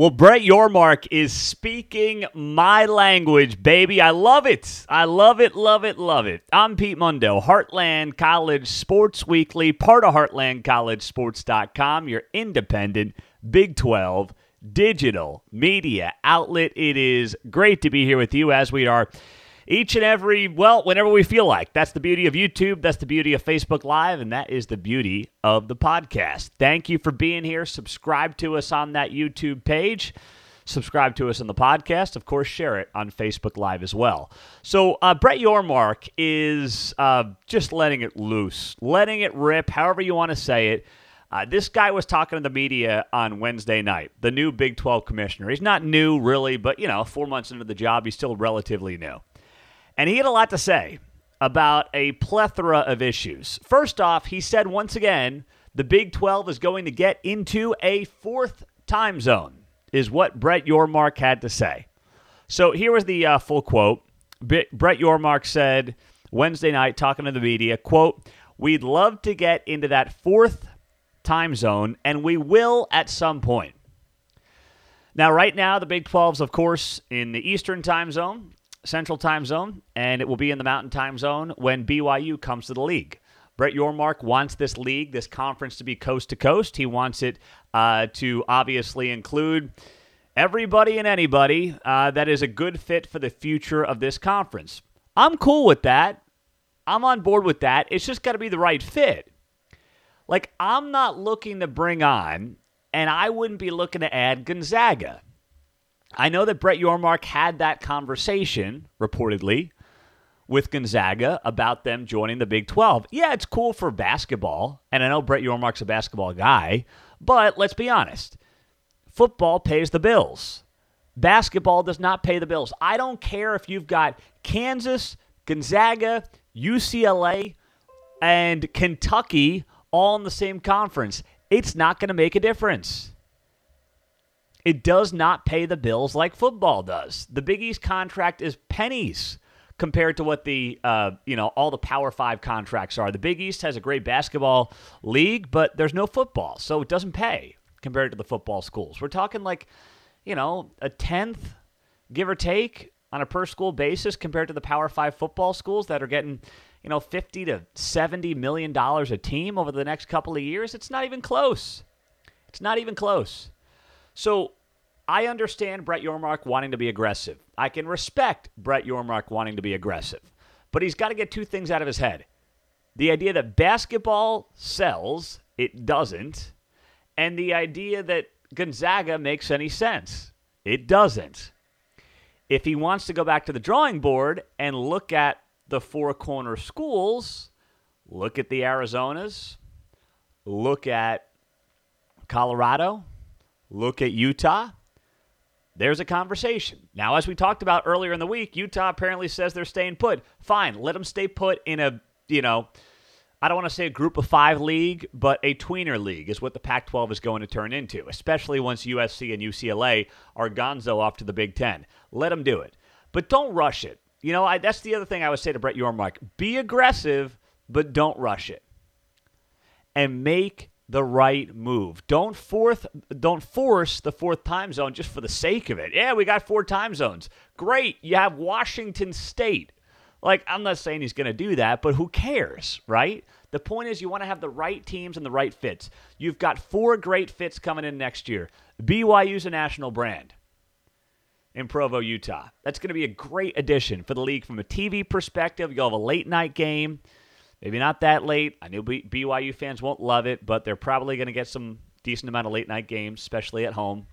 Well, Brett Yormark is speaking my language, baby. I love it. I love it, love it, love it. I'm Pete Mundo, Heartland College Sports Weekly, part of HeartlandCollegeSports.com, your independent Big 12 digital media outlet. It is great to be here with you as we are each and every, well, whenever we feel like. That's the beauty of YouTube. That's the beauty of Facebook Live. And that is the beauty of the podcast. Thank you for being here. Subscribe to us on that YouTube page. Subscribe to us on the podcast. Of course, share it on Facebook Live as well. So, uh, Brett Yormark is uh, just letting it loose, letting it rip, however you want to say it. Uh, this guy was talking to the media on Wednesday night, the new Big 12 commissioner. He's not new, really, but, you know, four months into the job, he's still relatively new. And he had a lot to say about a plethora of issues. First off, he said once again the Big 12 is going to get into a fourth time zone, is what Brett Yormark had to say. So here was the uh, full quote. Brett Yormark said Wednesday night, talking to the media, quote, We'd love to get into that fourth time zone, and we will at some point. Now, right now, the Big 12's, of course, in the Eastern time zone. Central Time Zone, and it will be in the Mountain Time Zone when BYU comes to the league. Brett Yormark wants this league, this conference to be coast to coast. He wants it uh, to obviously include everybody and anybody uh, that is a good fit for the future of this conference. I'm cool with that. I'm on board with that. It's just got to be the right fit. Like, I'm not looking to bring on, and I wouldn't be looking to add Gonzaga. I know that Brett Yormark had that conversation, reportedly, with Gonzaga about them joining the Big 12. Yeah, it's cool for basketball, and I know Brett Yormark's a basketball guy, but let's be honest football pays the bills. Basketball does not pay the bills. I don't care if you've got Kansas, Gonzaga, UCLA, and Kentucky all in the same conference. It's not going to make a difference. It does not pay the bills like football does. The Big East contract is pennies compared to what the uh, you know all the Power Five contracts are. The Big East has a great basketball league, but there's no football, so it doesn't pay compared to the football schools. We're talking like you know a tenth, give or take, on a per school basis compared to the Power Five football schools that are getting you know 50 to 70 million dollars a team over the next couple of years. It's not even close. It's not even close. So I understand Brett Yormark wanting to be aggressive. I can respect Brett Yormark wanting to be aggressive. But he's got to get two things out of his head. The idea that basketball sells, it doesn't. And the idea that Gonzaga makes any sense, it doesn't. If he wants to go back to the drawing board and look at the four corner schools, look at the Arizonas, look at Colorado, look at Utah. There's a conversation. Now, as we talked about earlier in the week, Utah apparently says they're staying put. Fine, let them stay put in a, you know, I don't want to say a group of five league, but a tweener league is what the Pac 12 is going to turn into, especially once USC and UCLA are gonzo off to the Big Ten. Let them do it. But don't rush it. You know, I, that's the other thing I would say to Brett Yormark be aggressive, but don't rush it. And make the right move. Don't fourth don't force the fourth time zone just for the sake of it. Yeah, we got four time zones. Great. You have Washington State. Like I'm not saying he's going to do that, but who cares, right? The point is you want to have the right teams and the right fits. You've got four great fits coming in next year. BYU's a national brand in Provo, Utah. That's going to be a great addition for the league from a TV perspective. You'll have a late night game. Maybe not that late. I know BYU fans won't love it, but they're probably going to get some decent amount of late night games, especially at home.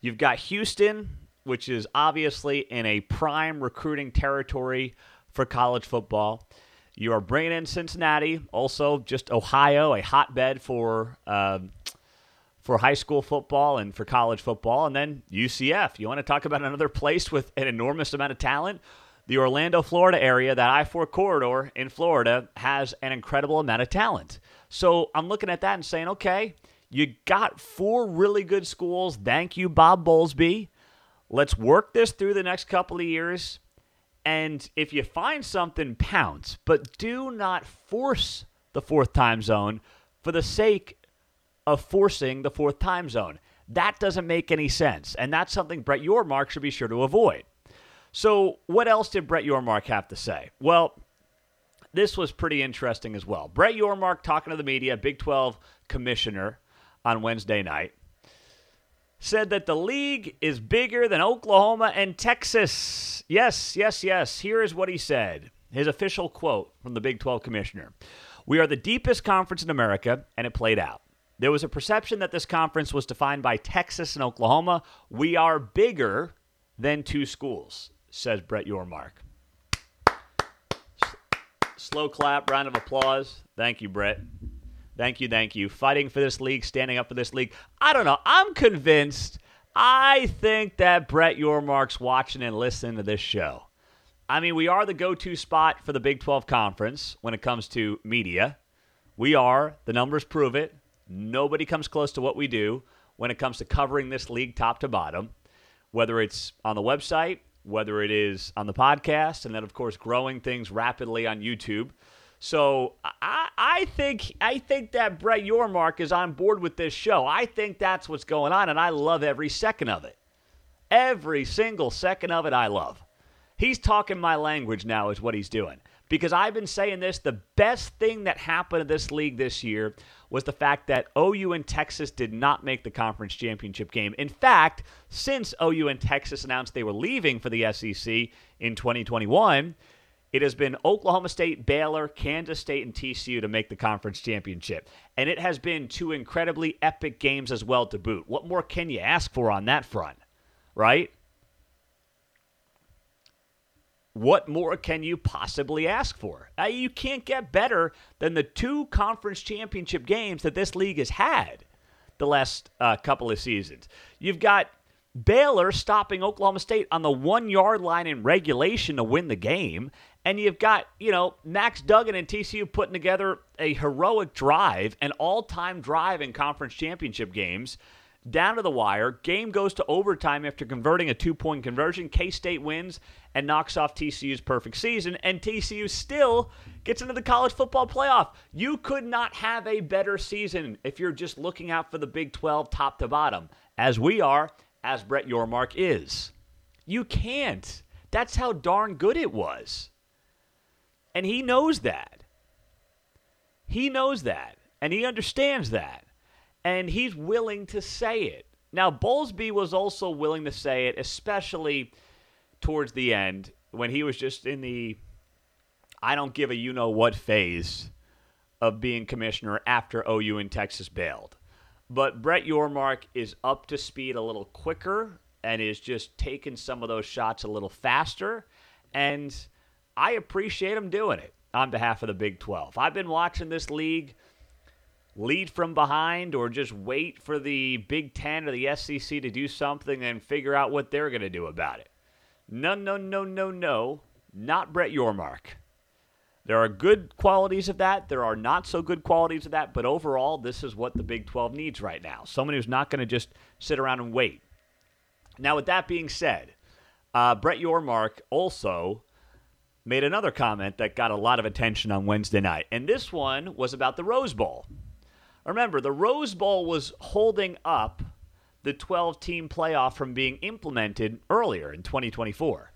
You've got Houston, which is obviously in a prime recruiting territory for college football. You are bringing in Cincinnati, also just Ohio, a hotbed for um, for high school football and for college football, and then UCF. You want to talk about another place with an enormous amount of talent? The Orlando, Florida area, that I 4 corridor in Florida, has an incredible amount of talent. So I'm looking at that and saying, okay, you got four really good schools. Thank you, Bob Bowlesby. Let's work this through the next couple of years. And if you find something, pounce. But do not force the fourth time zone for the sake of forcing the fourth time zone. That doesn't make any sense. And that's something Brett Yormark should be sure to avoid. So, what else did Brett Yormark have to say? Well, this was pretty interesting as well. Brett Yormark talking to the media, Big 12 commissioner on Wednesday night, said that the league is bigger than Oklahoma and Texas. Yes, yes, yes. Here is what he said. His official quote from the Big 12 commissioner. We are the deepest conference in America, and it played out. There was a perception that this conference was defined by Texas and Oklahoma. We are bigger than two schools, says Brett Yormark. Slow clap, round of applause. Thank you, Brett. Thank you, thank you. Fighting for this league, standing up for this league. I don't know. I'm convinced. I think that Brett Yormark's watching and listening to this show. I mean, we are the go to spot for the Big 12 Conference when it comes to media. We are. The numbers prove it. Nobody comes close to what we do when it comes to covering this league top to bottom, whether it's on the website, whether it is on the podcast, and then, of course, growing things rapidly on YouTube. So I, I think I think that Brett Yormark is on board with this show. I think that's what's going on, and I love every second of it. Every single second of it, I love. He's talking my language now, is what he's doing. Because I've been saying this the best thing that happened to this league this year was the fact that OU and Texas did not make the conference championship game. In fact, since OU and Texas announced they were leaving for the SEC in 2021, it has been Oklahoma State, Baylor, Kansas State, and TCU to make the conference championship. And it has been two incredibly epic games as well to boot. What more can you ask for on that front, right? What more can you possibly ask for? Uh, you can't get better than the two conference championship games that this league has had the last uh, couple of seasons. You've got Baylor stopping Oklahoma State on the one yard line in regulation to win the game. And you've got, you know, Max Duggan and TCU putting together a heroic drive, an all time drive in conference championship games down to the wire. Game goes to overtime after converting a two point conversion. K State wins and knocks off TCU's perfect season, and TCU still gets into the college football playoff. You could not have a better season if you're just looking out for the Big 12 top to bottom, as we are, as Brett Yormark is. You can't. That's how darn good it was. And he knows that. He knows that. And he understands that and he's willing to say it. Now, Bowlesby was also willing to say it, especially towards the end when he was just in the I don't give a you know what phase of being commissioner after OU and Texas bailed. But Brett Yormark is up to speed a little quicker and is just taking some of those shots a little faster. And I appreciate him doing it on behalf of the Big 12. I've been watching this league lead from behind or just wait for the Big Ten or the SEC to do something and figure out what they're going to do about it. No, no, no, no, no. Not Brett Yormark. There are good qualities of that. There are not so good qualities of that. But overall, this is what the Big 12 needs right now. Someone who's not going to just sit around and wait. Now, with that being said, uh, Brett Yormark also made another comment that got a lot of attention on Wednesday night. And this one was about the Rose Bowl. Remember, the Rose Bowl was holding up the 12 team playoff from being implemented earlier in 2024.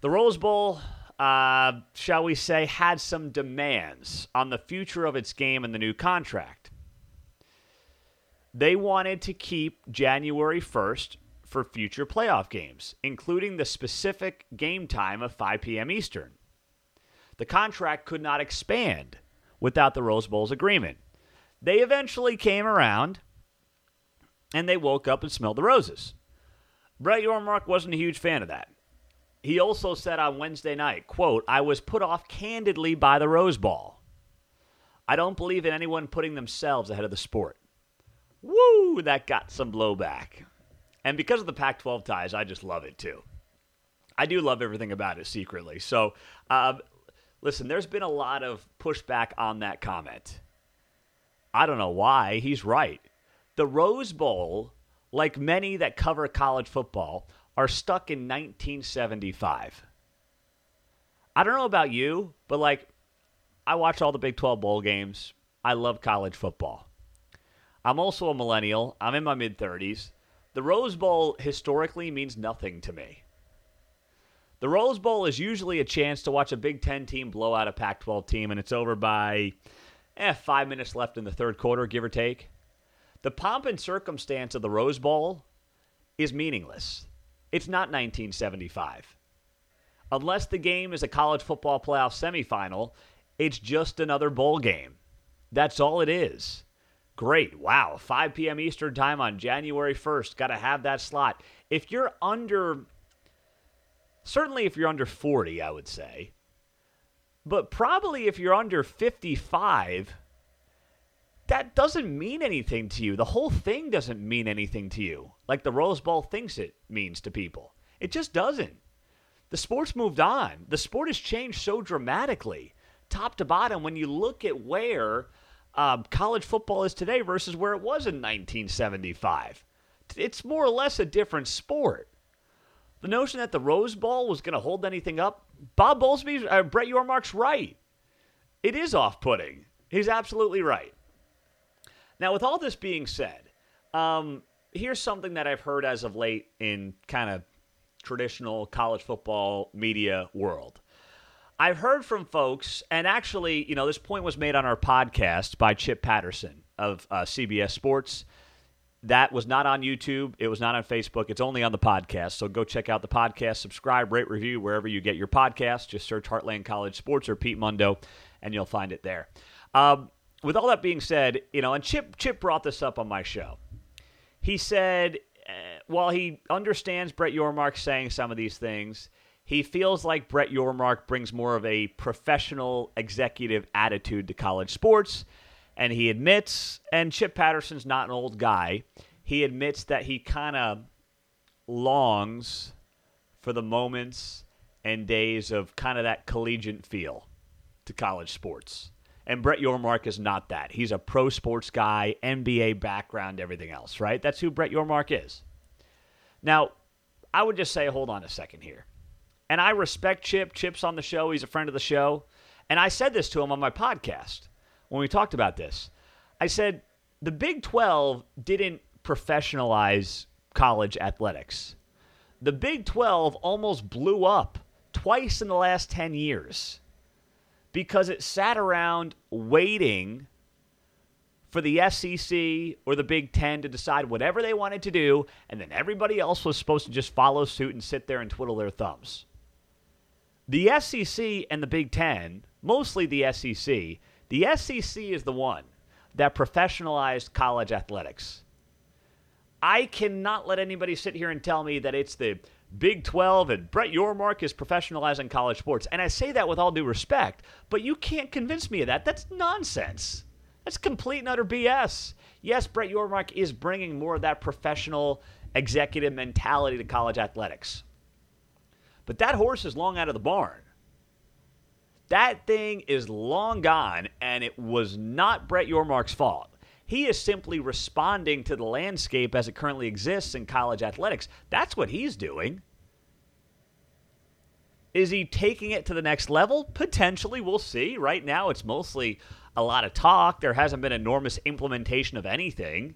The Rose Bowl, uh, shall we say, had some demands on the future of its game and the new contract. They wanted to keep January 1st for future playoff games, including the specific game time of 5 p.m. Eastern. The contract could not expand without the Rose Bowl's agreement. They eventually came around and they woke up and smelled the roses. Brett Yormark wasn't a huge fan of that. He also said on Wednesday night, quote, I was put off candidly by the Rose Bowl. I don't believe in anyone putting themselves ahead of the sport. Woo, that got some blowback. And because of the Pac 12 ties, I just love it too. I do love everything about it secretly. So uh, Listen, there's been a lot of pushback on that comment. I don't know why. He's right. The Rose Bowl, like many that cover college football, are stuck in 1975. I don't know about you, but like, I watch all the Big 12 bowl games. I love college football. I'm also a millennial. I'm in my mid 30s. The Rose Bowl historically means nothing to me. The Rose Bowl is usually a chance to watch a Big Ten team blow out a Pac 12 team, and it's over by eh, five minutes left in the third quarter, give or take. The pomp and circumstance of the Rose Bowl is meaningless. It's not 1975. Unless the game is a college football playoff semifinal, it's just another bowl game. That's all it is. Great. Wow. 5 p.m. Eastern Time on January 1st. Got to have that slot. If you're under, certainly if you're under 40, I would say, but probably if you're under 55, that doesn't mean anything to you. The whole thing doesn't mean anything to you, like the Rose Bowl thinks it means to people. It just doesn't. The sport's moved on. The sport has changed so dramatically, top to bottom, when you look at where uh, college football is today versus where it was in 1975. It's more or less a different sport. The notion that the Rose Bowl was going to hold anything up, Bob Bowlesby, uh, Brett Yormark's right. It is off putting. He's absolutely right. Now, with all this being said, um, here's something that I've heard as of late in kind of traditional college football media world. I've heard from folks, and actually, you know, this point was made on our podcast by Chip Patterson of uh, CBS Sports. That was not on YouTube. It was not on Facebook. It's only on the podcast. So go check out the podcast, subscribe, rate, review wherever you get your podcast. Just search Heartland College Sports or Pete Mundo, and you'll find it there. Um, with all that being said, you know, and Chip Chip brought this up on my show. He said, uh, while he understands Brett Yormark saying some of these things, he feels like Brett Yormark brings more of a professional executive attitude to college sports. And he admits, and Chip Patterson's not an old guy, he admits that he kind of longs for the moments and days of kind of that collegiate feel to college sports. And Brett Yormark is not that. He's a pro sports guy, NBA background, everything else, right? That's who Brett Yormark is. Now, I would just say, hold on a second here. And I respect Chip. Chip's on the show, he's a friend of the show. And I said this to him on my podcast when we talked about this. I said, the Big 12 didn't professionalize college athletics. The Big 12 almost blew up twice in the last 10 years because it sat around waiting for the SEC or the Big Ten to decide whatever they wanted to do, and then everybody else was supposed to just follow suit and sit there and twiddle their thumbs. The SEC and the Big Ten, mostly the SEC, the SEC is the one that professionalized college athletics. I cannot let anybody sit here and tell me that it's the Big 12 and Brett Yormark is professionalizing college sports. And I say that with all due respect, but you can't convince me of that. That's nonsense. That's complete and utter BS. Yes, Brett Yormark is bringing more of that professional executive mentality to college athletics. But that horse is long out of the barn. That thing is long gone, and it was not Brett Yormark's fault. He is simply responding to the landscape as it currently exists in college athletics. That's what he's doing. Is he taking it to the next level? Potentially, we'll see. Right now, it's mostly a lot of talk. There hasn't been enormous implementation of anything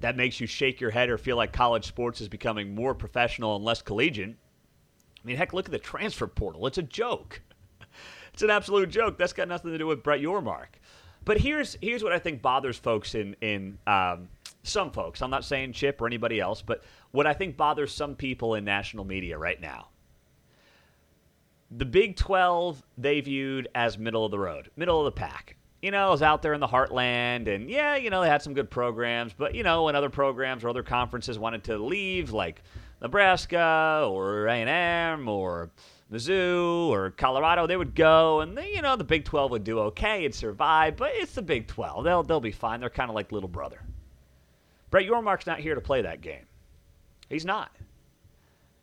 that makes you shake your head or feel like college sports is becoming more professional and less collegiate. I mean, heck, look at the transfer portal. It's a joke. It's an absolute joke. That's got nothing to do with Brett Yormark. But here's here's what I think bothers folks in in um, some folks. I'm not saying Chip or anybody else, but what I think bothers some people in national media right now. The Big 12 they viewed as middle of the road, middle of the pack. You know, is out there in the heartland, and yeah, you know they had some good programs, but you know when other programs or other conferences wanted to leave, like Nebraska or A&M or Mizzou or Colorado, they would go and they, you know the Big 12 would do okay and survive, but it's the Big 12. They'll they'll be fine. They're kind of like little brother. Brett Yormark's not here to play that game. He's not,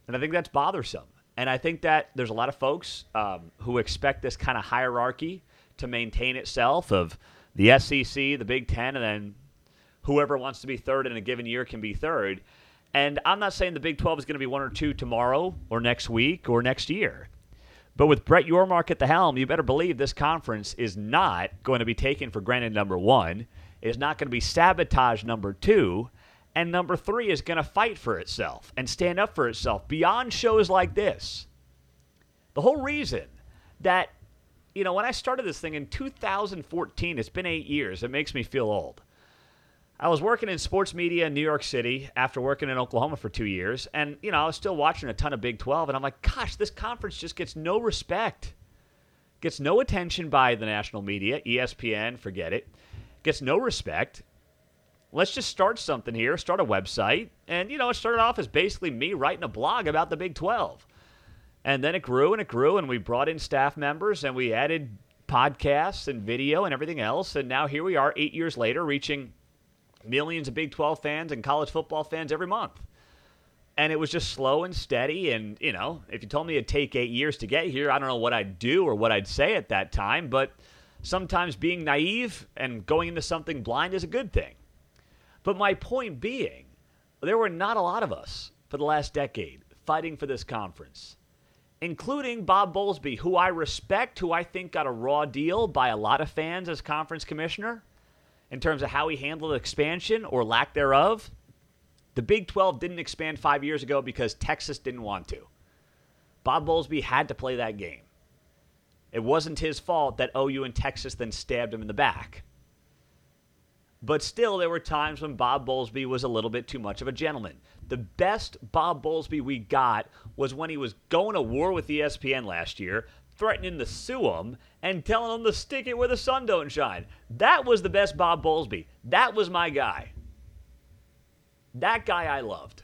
and I think that's bothersome. And I think that there's a lot of folks um, who expect this kind of hierarchy to maintain itself of the SEC, the Big Ten, and then whoever wants to be third in a given year can be third. And I'm not saying the Big 12 is going to be one or two tomorrow or next week or next year. But with Brett Yormark at the helm, you better believe this conference is not going to be taken for granted, number one. is not going to be sabotage number two. And number three is going to fight for itself and stand up for itself beyond shows like this. The whole reason that, you know, when I started this thing in 2014, it's been eight years, it makes me feel old. I was working in sports media in New York City after working in Oklahoma for two years. And, you know, I was still watching a ton of Big 12. And I'm like, gosh, this conference just gets no respect. Gets no attention by the national media, ESPN, forget it. Gets no respect. Let's just start something here, start a website. And, you know, it started off as basically me writing a blog about the Big 12. And then it grew and it grew, and we brought in staff members and we added podcasts and video and everything else. And now here we are, eight years later, reaching millions of Big 12 fans and college football fans every month. And it was just slow and steady. And, you know, if you told me it'd take eight years to get here, I don't know what I'd do or what I'd say at that time. But sometimes being naive and going into something blind is a good thing. But my point being, there were not a lot of us for the last decade fighting for this conference, including Bob Bowlesby, who I respect, who I think got a raw deal by a lot of fans as conference commissioner in terms of how he handled expansion or lack thereof. The Big 12 didn't expand five years ago because Texas didn't want to. Bob Bowlesby had to play that game. It wasn't his fault that OU and Texas then stabbed him in the back. But still, there were times when Bob Bowlesby was a little bit too much of a gentleman. The best Bob Bowlesby we got was when he was going to war with ESPN last year, threatening to sue him and telling them to stick it where the sun don't shine. That was the best Bob Bowlesby. That was my guy. That guy I loved.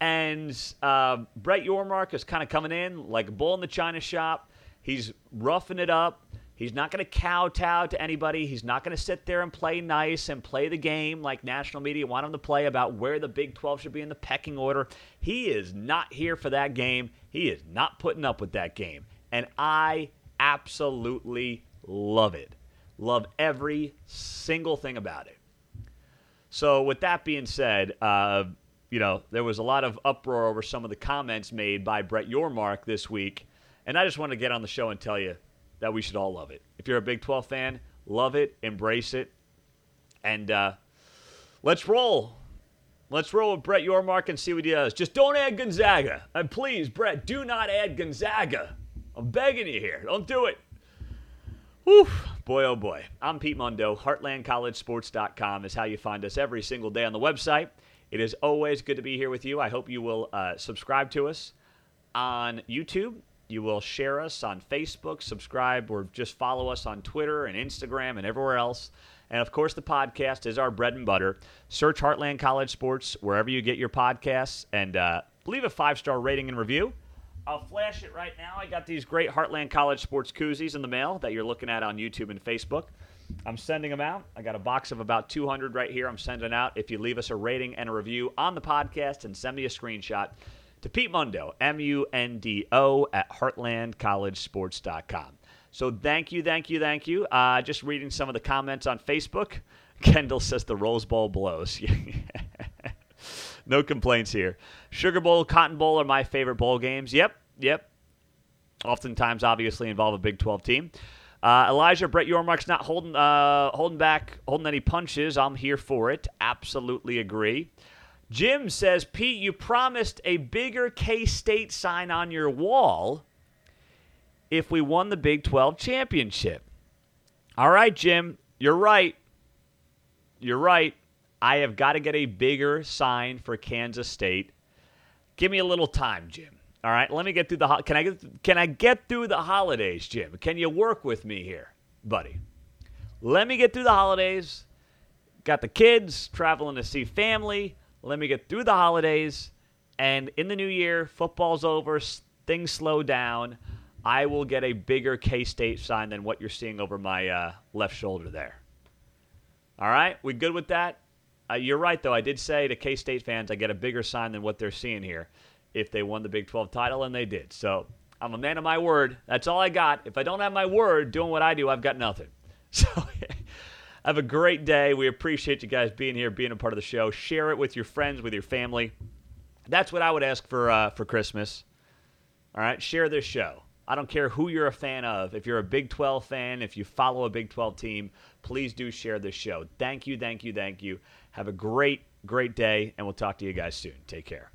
And uh, Brett Yormark is kind of coming in like a bull in the china shop. He's roughing it up. He's not going to kowtow to anybody. He's not going to sit there and play nice and play the game like national media want him to play about where the Big 12 should be in the pecking order. He is not here for that game. He is not putting up with that game. And I absolutely love it. Love every single thing about it. So, with that being said, uh, you know, there was a lot of uproar over some of the comments made by Brett Yormark this week. And I just want to get on the show and tell you that we should all love it. If you're a Big 12 fan, love it, embrace it, and uh, let's roll. Let's roll with Brett Yormark and see what he does. Just don't add Gonzaga. And please, Brett, do not add Gonzaga. I'm begging you here. Don't do it. Whew. Boy, oh boy. I'm Pete Mundo. HeartlandCollegeSports.com is how you find us every single day on the website. It is always good to be here with you. I hope you will uh, subscribe to us on YouTube. You will share us on Facebook, subscribe, or just follow us on Twitter and Instagram and everywhere else. And of course, the podcast is our bread and butter. Search Heartland College Sports wherever you get your podcasts and uh, leave a five star rating and review. I'll flash it right now. I got these great Heartland College Sports koozies in the mail that you're looking at on YouTube and Facebook. I'm sending them out. I got a box of about 200 right here. I'm sending out. If you leave us a rating and a review on the podcast and send me a screenshot to Pete Mundo, M U N D O, at heartlandcollegesports.com. So thank you, thank you, thank you. Uh, just reading some of the comments on Facebook. Kendall says the Rose Bowl blows. no complaints here. Sugar Bowl, Cotton Bowl are my favorite bowl games. Yep, yep. Oftentimes, obviously, involve a Big 12 team. Uh, Elijah Brett Yormark's not holding uh, holding back, holding any punches. I'm here for it. Absolutely agree. Jim says, Pete, you promised a bigger K State sign on your wall if we won the Big 12 championship. All right, Jim, you're right. You're right. I have got to get a bigger sign for Kansas State. Give me a little time, Jim. All right, let me get through the ho- can I get can I get through the holidays, Jim? Can you work with me here, buddy? Let me get through the holidays. Got the kids traveling to see family. Let me get through the holidays, and in the new year, football's over, things slow down. I will get a bigger K State sign than what you're seeing over my uh, left shoulder there. All right, we good with that? uh, you're right, though. I did say to K State fans, I get a bigger sign than what they're seeing here if they won the Big 12 title, and they did. So I'm a man of my word. That's all I got. If I don't have my word doing what I do, I've got nothing. So have a great day. We appreciate you guys being here, being a part of the show. Share it with your friends, with your family. That's what I would ask for uh, for Christmas. All right, share this show. I don't care who you're a fan of. If you're a Big 12 fan, if you follow a Big 12 team, please do share this show. Thank you, thank you, thank you. Have a great, great day, and we'll talk to you guys soon. Take care.